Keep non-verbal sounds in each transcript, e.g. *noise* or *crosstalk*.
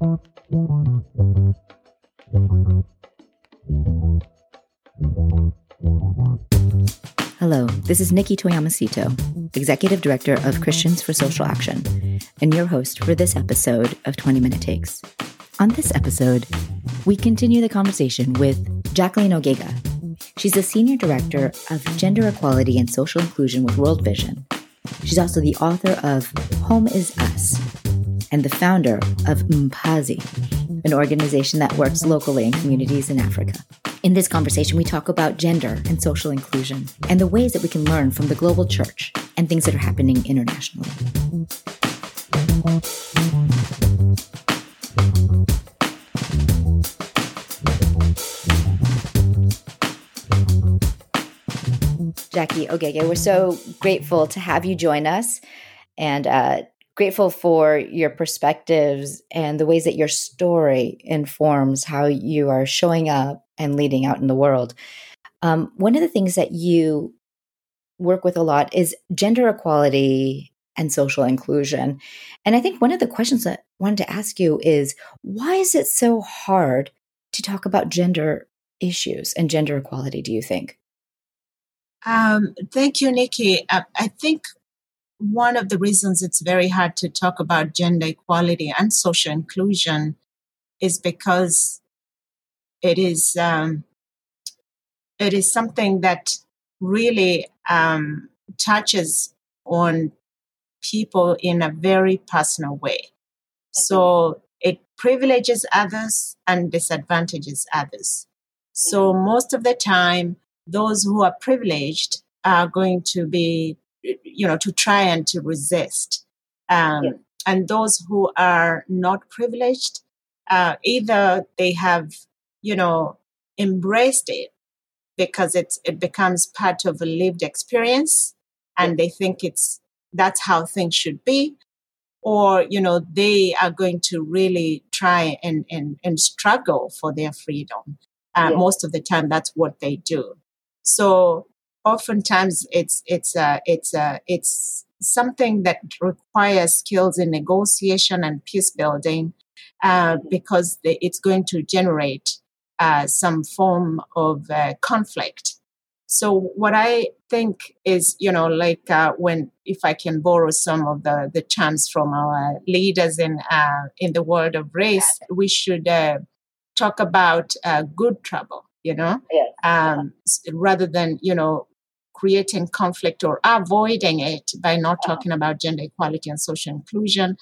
Hello, this is Nikki Toyama-Szeto, Executive Director of Christians for Social Action, and your host for this episode of 20 Minute Takes. On this episode, we continue the conversation with Jacqueline Ogega. She's the Senior Director of Gender Equality and Social Inclusion with World Vision. She's also the author of Home is Us and the founder of Mpazi, an organization that works locally in communities in Africa. In this conversation, we talk about gender and social inclusion and the ways that we can learn from the global church and things that are happening internationally. Jackie Ogega, we're so grateful to have you join us and uh, grateful for your perspectives and the ways that your story informs how you are showing up and leading out in the world. Um, one of the things that you work with a lot is gender equality and social inclusion. And I think one of the questions that I wanted to ask you is why is it so hard to talk about gender issues and gender equality, do you think? Um, thank you, Nikki. Uh, I think one of the reasons it's very hard to talk about gender equality and social inclusion is because it is um, it is something that really um, touches on people in a very personal way. So it privileges others and disadvantages others. So most of the time, those who are privileged are going to be, you know, to try and to resist. Um, yeah. And those who are not privileged, uh, either they have you know, embraced it because it's it becomes part of a lived experience and they think it's that's how things should be or you know they are going to really try and and, and struggle for their freedom uh, yeah. most of the time that's what they do so oftentimes it's it's uh, it's uh, it's something that requires skills in negotiation and peace building uh, because it's going to generate uh, some form of uh, conflict. So what I think is, you know, like uh, when, if I can borrow some of the the terms from our leaders in uh, in the world of race, we should uh, talk about uh, good trouble, you know, um, rather than you know creating conflict or avoiding it by not talking about gender equality and social inclusion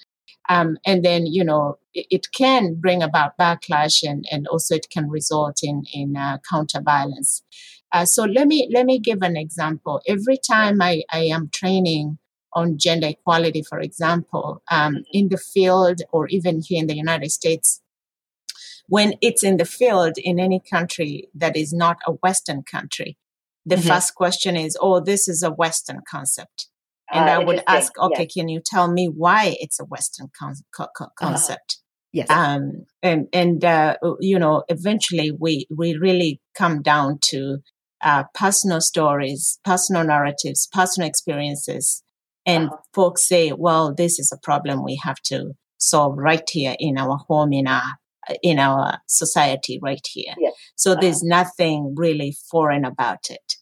um, and then, you know, it, it, can bring about backlash and, and also it can result in, in uh, counter violence. Uh, so let me, let me give an example. Every time I, I am training on gender equality, for example, um, in the field or even here in the United States, when it's in the field in any country that is not a Western country, the mm-hmm. first question is, oh, this is a Western concept and uh, I would ask, okay, yes. can you tell me why it's a Western con- co- uh-huh. concept? Uh, yes. Um, and and uh, you know, eventually we we really come down to uh, personal stories, personal narratives, personal experiences, and uh-huh. folks say, well, this is a problem we have to solve right here in our home, in our in our society, right here. Yes. So uh-huh. there's nothing really foreign about it.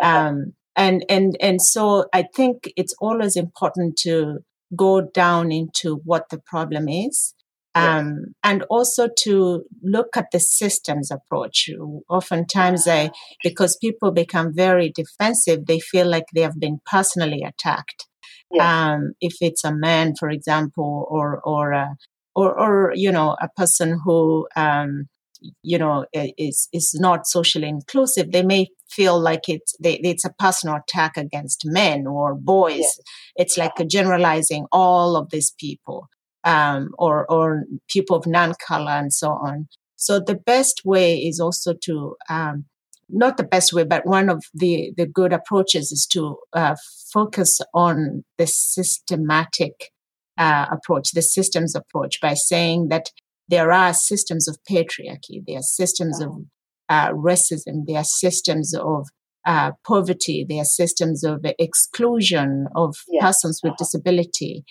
Um, and and and so i think it's always important to go down into what the problem is um, and also to look at the systems approach. Oftentimes, I, because people become very defensive, they feel like they have been personally attacked. Um, if it's a man, for example, or or a, or or you know a person who um, you know is is not socially inclusive they may feel like it's they, it's a personal attack against men or boys yeah. it's like generalizing all of these people um, or or people of non-color and so on so the best way is also to um, not the best way but one of the the good approaches is to uh, focus on the systematic uh, approach the systems approach by saying that there are systems of patriarchy, there are systems of uh, racism, there are systems of uh, poverty, there are systems of exclusion of persons with disability.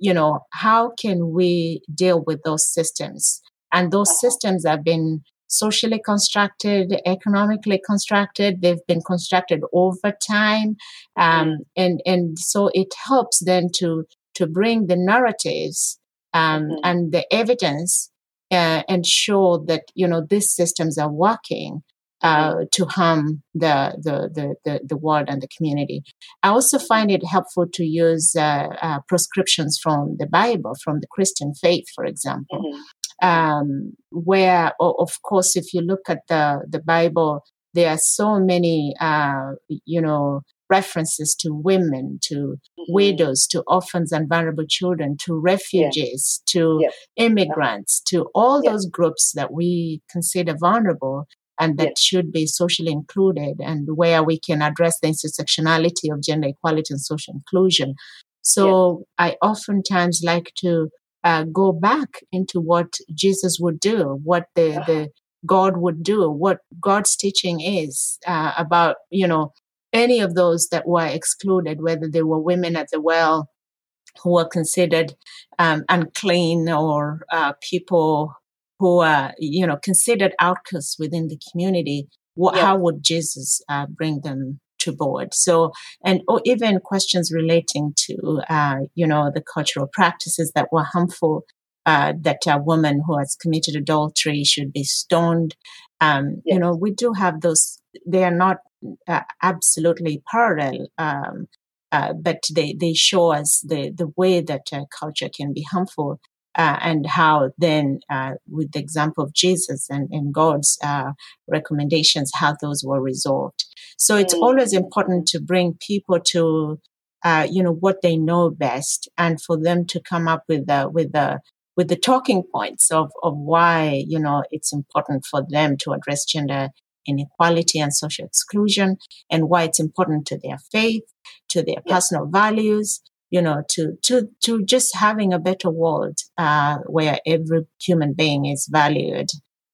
you know, how can we deal with those systems? And those uh-huh. systems have been socially constructed, economically constructed. They've been constructed over time, um, mm-hmm. and and so it helps then to to bring the narratives um, mm-hmm. and the evidence uh, and show that you know these systems are working uh, to harm the, the, the, the, the world and the community. I also find it helpful to use uh, uh, prescriptions from the Bible, from the Christian faith, for example. Mm-hmm. Um, where, of course, if you look at the, the Bible, there are so many, uh, you know, references to women, to mm-hmm. widows, to orphans and vulnerable children, to refugees, yeah. to yeah. immigrants, to all yeah. those groups that we consider vulnerable and that should be socially included and where we can address the intersectionality of gender equality and social inclusion. So. I oftentimes like to uh, go back into what Jesus would do, what the, uh-huh. the God would do, what God's teaching is uh, about, you know, any of those that were excluded, whether they were women at the well who were considered um, unclean or uh, people who are, you know, considered outcasts within the community, what, yeah. how would Jesus uh, bring them to board? So, and or even questions relating to, uh, you know, the cultural practices that were harmful, uh, that a woman who has committed adultery should be stoned. Um. You know, we do have those. They are not absolutely parallel. Um, uh, but they, they show us the, the way that uh, culture can be harmful uh, and how then, uh, with the example of Jesus and, and God's uh, recommendations, how those were resolved. So it's mm-hmm. always important to bring people to, uh, you know, what they know best, and for them to come up with the with the with the talking points of of why you know it's important for them to address gender inequality and social exclusion, and why it's important to their faith, to their yeah. personal values, you know, to to to just having a better world uh, where every human being is valued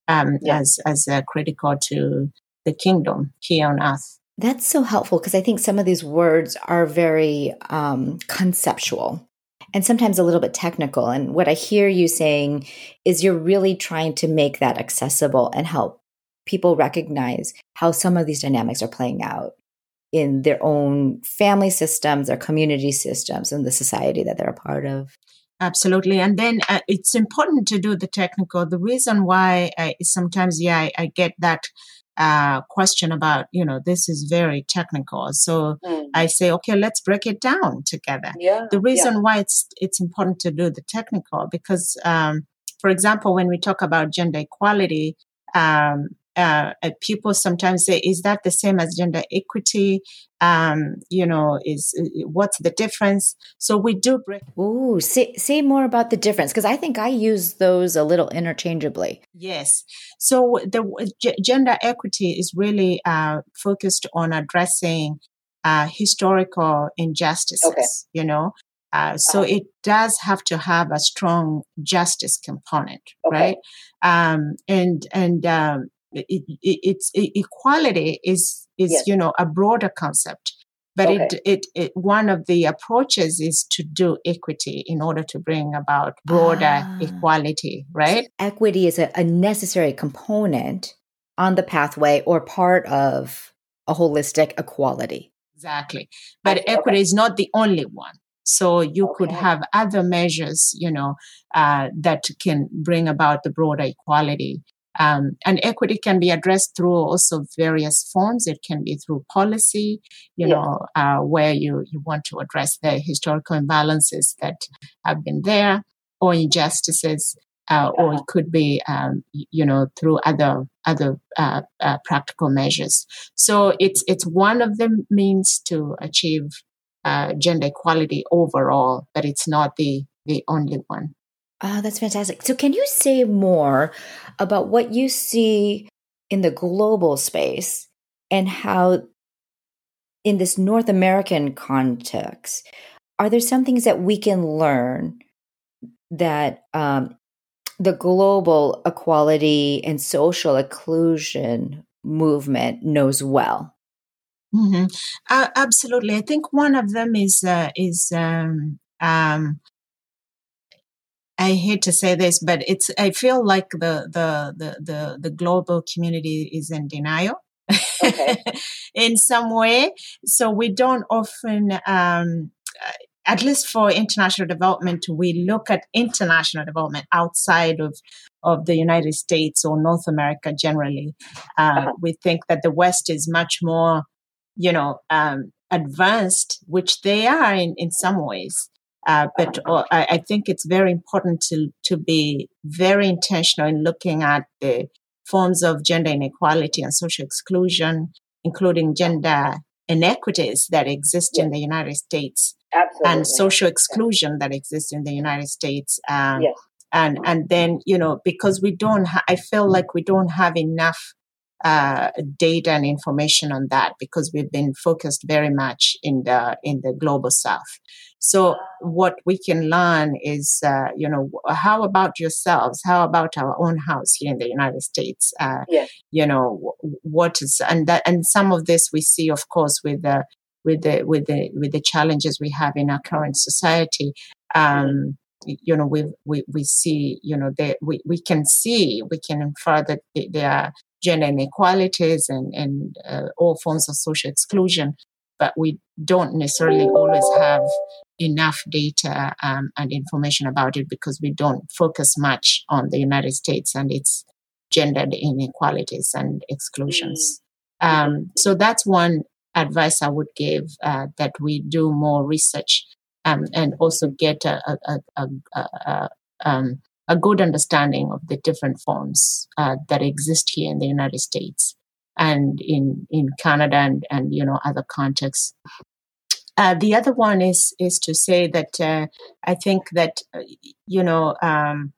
um, yeah. as as uh, critical to the kingdom here on earth. That's so helpful because I think some of these words are very um, conceptual and sometimes a little bit technical. And what I hear you saying is you're really trying to make that accessible and help people recognize how some of these dynamics are playing out in their own family systems, their community systems, and the society that they're a part of. Absolutely. And then uh, it's important to do the technical. The reason why I, sometimes, yeah, I, I get that uh, question about, you know, this is very technical. So mm. I say, okay, let's break it down together. Yeah, the reason yeah. why it's it's important to do the technical because, um, for example, when we talk about gender equality, um, uh, people sometimes say, "Is that the same as gender equity?" Um, you know, is what's the difference? So we do break. Ooh, say say more about the difference because I think I use those a little interchangeably. Yes. So the g- gender equity is really uh, focused on addressing uh, historical injustices. Okay. You know, uh, so uh-huh. it does have to have a strong justice component, okay. right? Um, and and um, it, it, it's equality is is yes. you know a broader concept but okay. it, it, it one of the approaches is to do equity in order to bring about broader ah. equality right equity is a, a necessary component on the pathway or part of a holistic equality exactly but okay. equity is not the only one so you okay. could have other measures you know uh, that can bring about the broader equality um, and equity can be addressed through also various forms. It can be through policy, you yeah. know, uh, where you, you want to address the historical imbalances that have been there or injustices. Uh, or it could be, um, you know, through other other uh, uh, practical measures. So it's it's one of the means to achieve uh, gender equality overall, but it's not the the only one. Oh, that's fantastic. So, can you say more about what you see in the global space and how, in this North American context, are there some things that we can learn that um, the global equality and social inclusion movement knows well? Mm-hmm. Uh, absolutely, I think one of them is uh, is um, um, I hate to say this, but it's I feel like the the the the, the global community is in denial. Okay. *laughs* in some way. So we don't often um, at least for international development, we look at international development outside of, of the United States or North America generally. Uh, uh-huh. We think that the West is much more, you know, um, advanced, which they are in, in some ways. Uh, but uh, I, think it's very important to, to be very intentional in looking at the forms of gender inequality and social exclusion, including gender inequities that exist yes. in the United States Absolutely. and social exclusion that exists in the United States. Um, yes. And and then you know because we don't, ha- I feel like we don't have enough uh, data and information on that because we've been focused very much in the in the global south. So what we can learn is, uh, you know, how about yourselves? How about our own house here in the United States? Uh, yes. You know, what is and that and some of this we see, of course, with the with the with the with the challenges we have in our current society. Um, you know, we we we see, you know, that we we can see, we can infer that there are gender inequalities and and uh, all forms of social exclusion, but we don't necessarily always have enough data um, and information about it because we don't focus much on the United States and its gendered inequalities and exclusions. Mm. Um, so that's one advice I would give uh, that we do more research um, and also get a, a, a, a, um, a good understanding of the different forms uh, that exist here in the United States and in, in Canada and, and you know other contexts. Uh, the other one is is to say that uh, I think that uh, you know um,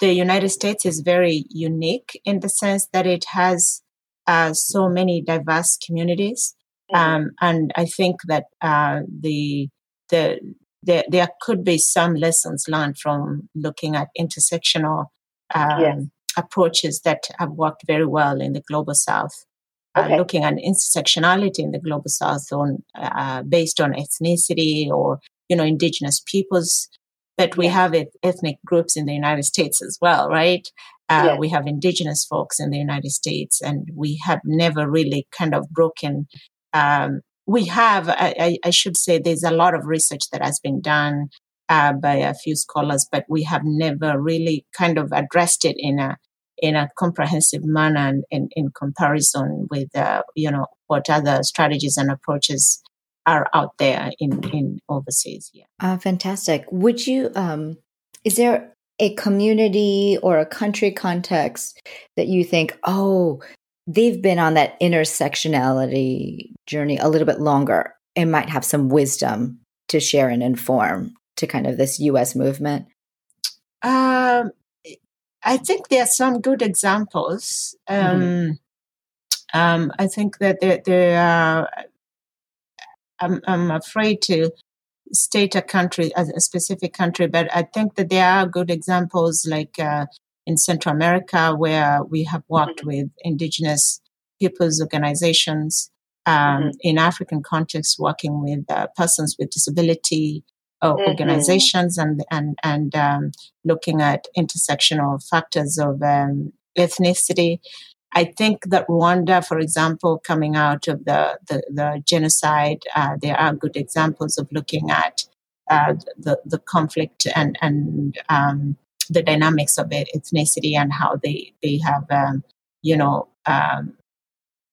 the United States is very unique in the sense that it has uh, so many diverse communities Mm-hmm. Um, and I think that uh, the, the, the, there could be some lessons learned from looking at intersectional um, yes. approaches that have worked very well in the global south. Uh, okay. Uh, looking at intersectionality in the global south on uh, based on ethnicity or you know indigenous peoples but we have ethnic groups in the united states as well right uh, we have indigenous folks in the united states and we have never really kind of broken um, we have, I, I, should say, there's a lot of research that has been done uh, by a few scholars, but we have never really kind of addressed it in a in a comprehensive manner and in, in comparison with uh, you know what other strategies and approaches are out there in in overseas. Yeah, uh, fantastic. Would you? Um, is there a community or a country context that you think, oh, they've been on that intersectionality journey a little bit longer and might have some wisdom to share and inform to kind of this US movement? Um, I think there are some good examples. Um, mm-hmm. um, I think that there, there are, I'm, I'm afraid to state a country, a, a specific country, but I think that there are good examples like uh, in Central America, where we have worked mm-hmm. with indigenous peoples organizations. Um, mm-hmm. In African context, working with uh, persons with disability uh, mm-hmm. organizations and and and um, looking at intersectional factors of um, ethnicity. I think that Rwanda, for example, coming out of the the, the genocide, uh, there are good examples of looking at uh, the the conflict and and um, the dynamics of it, ethnicity and how they they have um, you know um,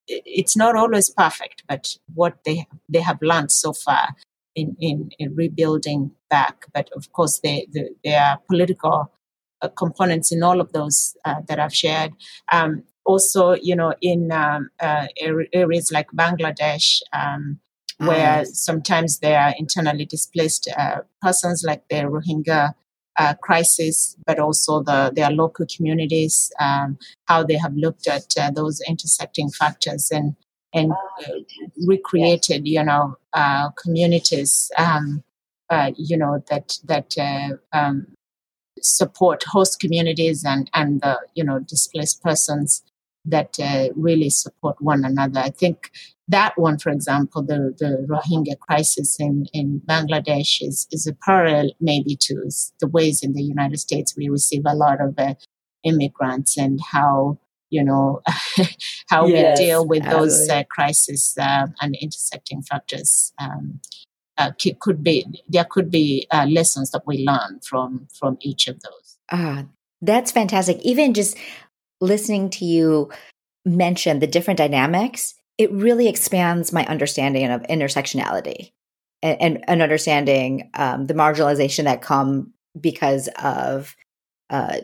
it's not always perfect, but what they they have learned so far in in, in rebuilding back. But of course, they, they there are political uh, components in all of those uh, that I've shared. Um, also, you know, in um, uh, areas like Bangladesh, um, where sometimes there are internally displaced uh, persons, like the Rohingya uh, crisis, but also the their local communities, um, how they have looked at uh, those intersecting factors and and uh, recreated, you know, uh, communities, um, uh, you know, that that uh, um, support host communities and and the you know displaced persons that really support one another. I think that one, for example, the, the Rohingya crisis in, in Bangladesh is, is a parallel maybe to the ways in the United States we receive a lot of uh, immigrants and how you know *laughs* how yes, we deal with absolutely. those uh, crises uh, and intersecting factors um, uh, could be there could be uh, lessons that we learn from from each of those ah that's fantastic even just listening to you mention the different dynamics it really expands my understanding of intersectionality and, and, and understanding um, the marginalization that come because of uh,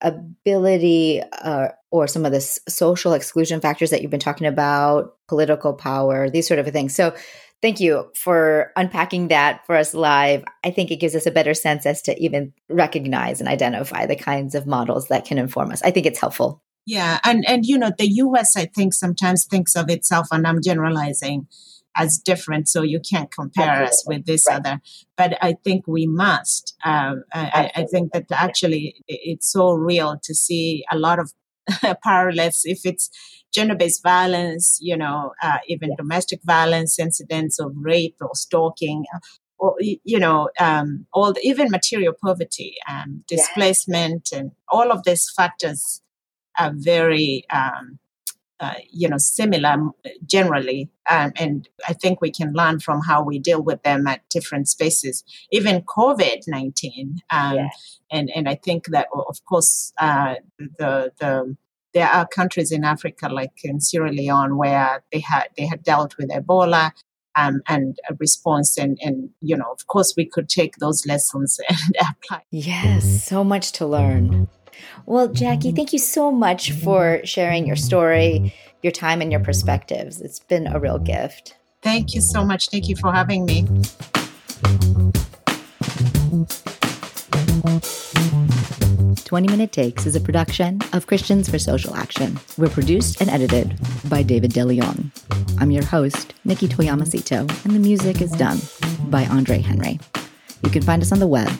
ability uh, or some of the social exclusion factors that you've been talking about, political power, these sort of things. So, thank you for unpacking that for us live. I think it gives us a better sense as to even recognize and identify the kinds of models that can inform us. I think it's helpful. Yeah, and and you know, the US I think sometimes thinks of itself and I'm generalizing as different, so you can't compare us with this right. other. But I think we must. Um, I, I, think that actually it's so real to see a lot of *laughs* parallels. If it's gender-based violence, you know, uh, even yeah. domestic violence incidents of rape or stalking, uh, or you know, um, all the, even material poverty, and displacement, yeah. and all of these factors are very um, uh, you know similar generally um, and i think we can learn from how we deal with them at different spaces. Even covid-19 um, yeah. and and i think that of course uh, the the there are countries in Africa, like in Sierra Leone, where they had they had dealt with Ebola, um, and a response and and you know of course we could take those lessons *laughs* and apply. Yes so much to learn well, Jackie, thank you so much for sharing your story, your time, and your perspectives. It's been a real gift. Thank you so much. Thank you for having me. Twenty Minute Takes is a production of Christians for Social Action. We're produced and edited by David DeLeon. I'm your host, Nikki Toyama-Szeto, and the music is done by Andre Henry. You can find us on the web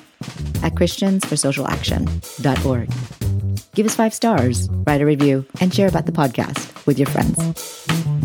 at christiansforsocialaction.org. Give us five stars, write a review, and share about the podcast with your friends.